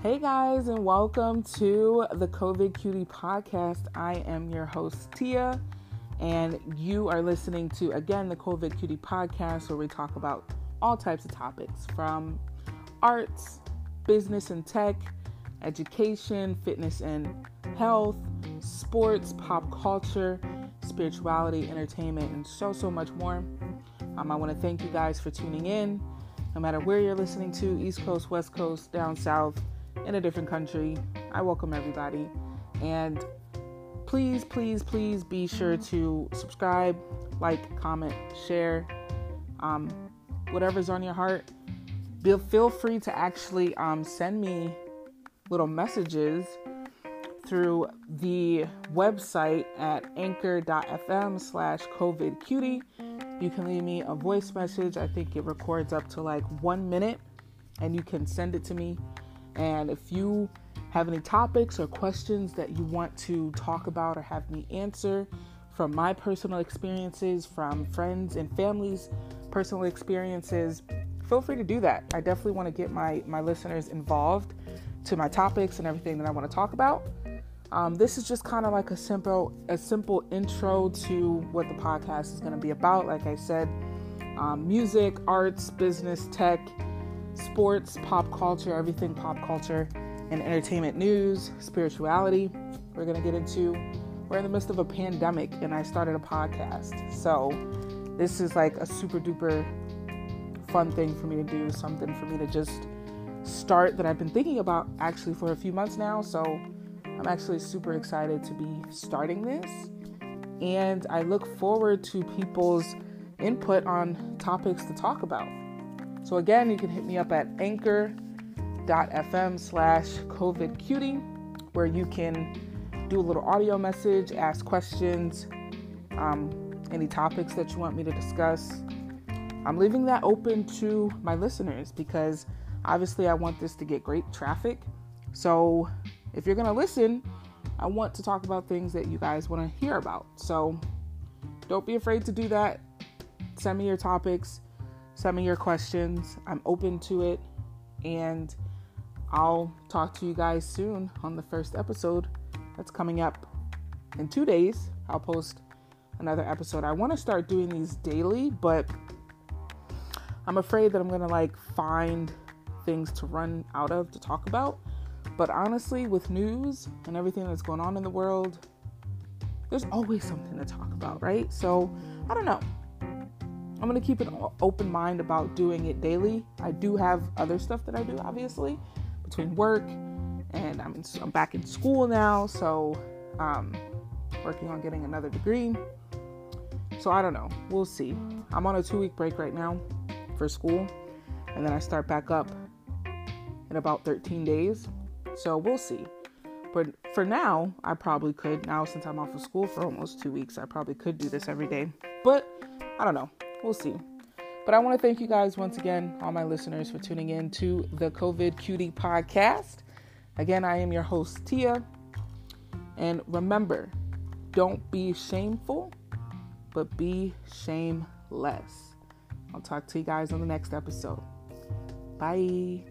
Hey guys, and welcome to the COVID Cutie podcast. I am your host, Tia, and you are listening to again the COVID Cutie podcast where we talk about all types of topics from arts, business and tech, education, fitness and health, sports, pop culture, spirituality, entertainment, and so, so much more. Um, I want to thank you guys for tuning in. No matter where you're listening to, East Coast, West Coast, down south, in a different country, I welcome everybody. And please, please, please be sure to subscribe, like, comment, share, um, whatever's on your heart. Feel free to actually um, send me little messages through the website at anchor.fm slash COVID cutie. You can leave me a voice message. I think it records up to like one minute and you can send it to me. And if you have any topics or questions that you want to talk about or have me answer from my personal experiences, from friends and families' personal experiences, feel free to do that. I definitely want to get my, my listeners involved to my topics and everything that I want to talk about. Um, this is just kind of like a simple a simple intro to what the podcast is going to be about. Like I said, um, music, arts, business, tech, sports, pop culture, everything pop culture, and entertainment news, spirituality. We're going to get into. We're in the midst of a pandemic, and I started a podcast. So this is like a super duper fun thing for me to do. Something for me to just start that I've been thinking about actually for a few months now. So I'm actually super excited to be starting this. And I look forward to people's input on topics to talk about. So, again, you can hit me up at anchor.fm slash COVID cutie, where you can do a little audio message, ask questions, um, any topics that you want me to discuss. I'm leaving that open to my listeners because obviously I want this to get great traffic. So, if you're going to listen, I want to talk about things that you guys want to hear about. So don't be afraid to do that. Send me your topics, send me your questions. I'm open to it. And I'll talk to you guys soon on the first episode that's coming up in two days. I'll post another episode. I want to start doing these daily, but I'm afraid that I'm going to like find things to run out of to talk about. But honestly, with news and everything that's going on in the world, there's always something to talk about, right? So, I don't know. I'm going to keep an open mind about doing it daily. I do have other stuff that I do, obviously, between work and I'm, in, I'm back in school now. So, um, working on getting another degree. So, I don't know. We'll see. I'm on a two week break right now for school, and then I start back up in about 13 days. So we'll see. But for now, I probably could. Now, since I'm off of school for almost two weeks, I probably could do this every day. But I don't know. We'll see. But I want to thank you guys once again, all my listeners, for tuning in to the COVID Cutie podcast. Again, I am your host, Tia. And remember, don't be shameful, but be shameless. I'll talk to you guys on the next episode. Bye.